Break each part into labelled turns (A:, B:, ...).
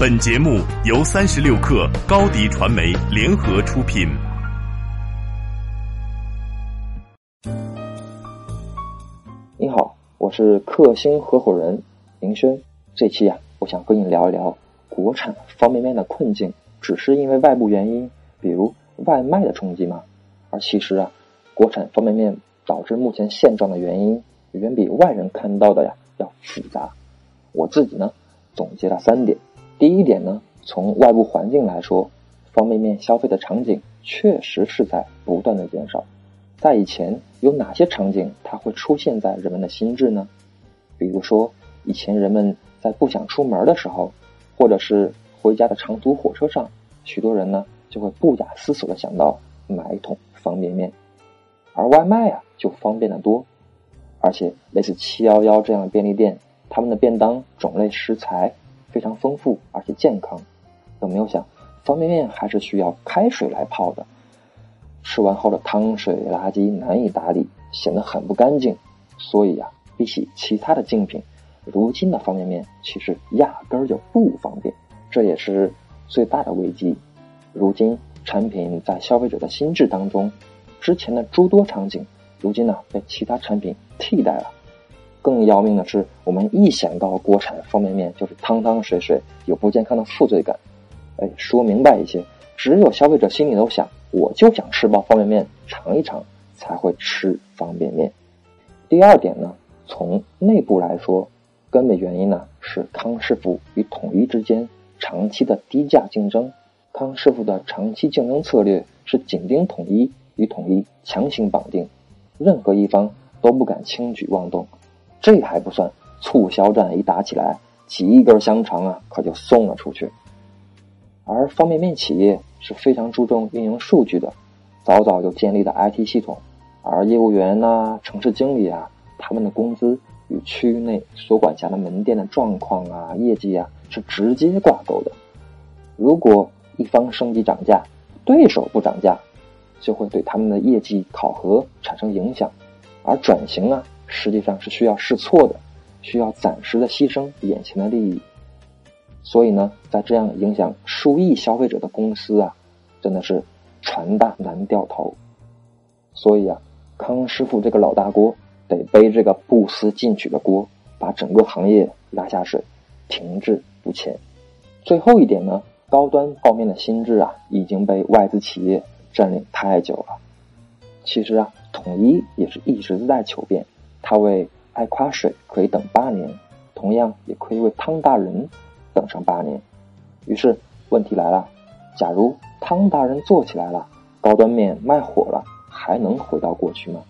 A: 本节目由三十六克高低传媒联合出品。
B: 你好，我是克星合伙人林轩。这期呀，我想跟你聊一聊国产方便面的困境，只是因为外部原因，比如外卖的冲击吗？而其实啊，国产方便面导致目前现状的原因，远比外人看到的呀要复杂。我自己呢，总结了三点。第一点呢，从外部环境来说，方便面消费的场景确实是在不断的减少。在以前，有哪些场景它会出现在人们的心智呢？比如说，以前人们在不想出门的时候，或者是回家的长途火车上，许多人呢就会不假思索的想到买一桶方便面。而外卖啊，就方便的多，而且类似七幺幺这样的便利店，他们的便当种类、食材。非常丰富而且健康，有没有想方便面还是需要开水来泡的？吃完后的汤水垃圾难以打理，显得很不干净。所以呀，比起其他的竞品，如今的方便面其实压根儿就不方便，这也是最大的危机。如今产品在消费者的心智当中，之前的诸多场景，如今呢被其他产品替代了。更要命的是，我们一想到国产方便面就是汤汤水水，有不健康的负罪感。哎，说明白一些，只有消费者心里头想，我就想吃包方便面尝一尝，才会吃方便面。第二点呢，从内部来说，根本原因呢是康师傅与统一之间长期的低价竞争。康师傅的长期竞争策略是紧盯统一，与统一强行绑定，任何一方都不敢轻举妄动。这还不算，促销战一打起来，几根香肠啊，可就送了出去。而方便面企业是非常注重运营数据的，早早就建立了 IT 系统，而业务员呐、城市经理啊，他们的工资与区域内所管辖的门店的状况啊、业绩啊是直接挂钩的。如果一方升级涨价，对手不涨价，就会对他们的业绩考核产生影响，而转型啊。实际上是需要试错的，需要暂时的牺牲眼前的利益。所以呢，在这样影响数亿消费者的公司啊，真的是船大难掉头。所以啊，康师傅这个老大锅得背这个不思进取的锅，把整个行业拉下水，停滞不前。最后一点呢，高端泡面的心智啊，已经被外资企业占领太久了。其实啊，统一也是一直在求变。他为爱夸水可以等八年，同样也可以为汤大人等上八年。于是问题来了：假如汤大人做起来了，高端面卖火了，还能回到过去吗？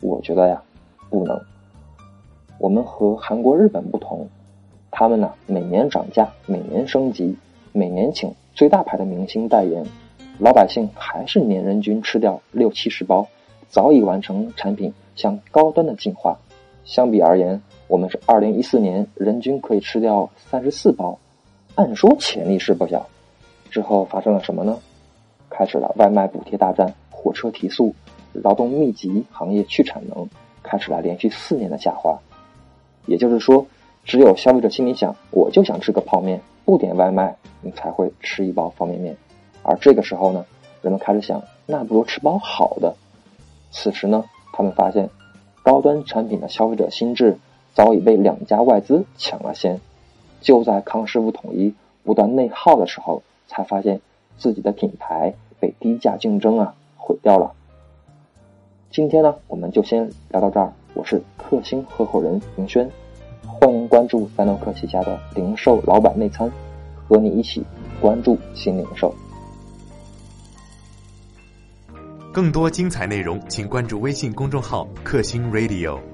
B: 我觉得呀，不能。我们和韩国、日本不同，他们呢每年涨价，每年升级，每年请最大牌的明星代言，老百姓还是年人均吃掉六七十包，早已完成产品。向高端的进化，相比而言，我们是二零一四年人均可以吃掉三十四包，按说潜力是不小。之后发生了什么呢？开始了外卖补贴大战，火车提速，劳动密集行业去产能，开始了连续四年的下滑。也就是说，只有消费者心里想，我就想吃个泡面，不点外卖，你才会吃一包方便面。而这个时候呢，人们开始想，那不如吃包好的。此时呢？他们发现，高端产品的消费者心智早已被两家外资抢了先。就在康师傅统一不断内耗的时候，才发现自己的品牌被低价竞争啊毁掉了。今天呢，我们就先聊到这儿。我是克星合伙人明轩，欢迎关注三六克旗下的零售老板内参，和你一起关注新零售。
A: 更多精彩内容，请关注微信公众号“克星 Radio”。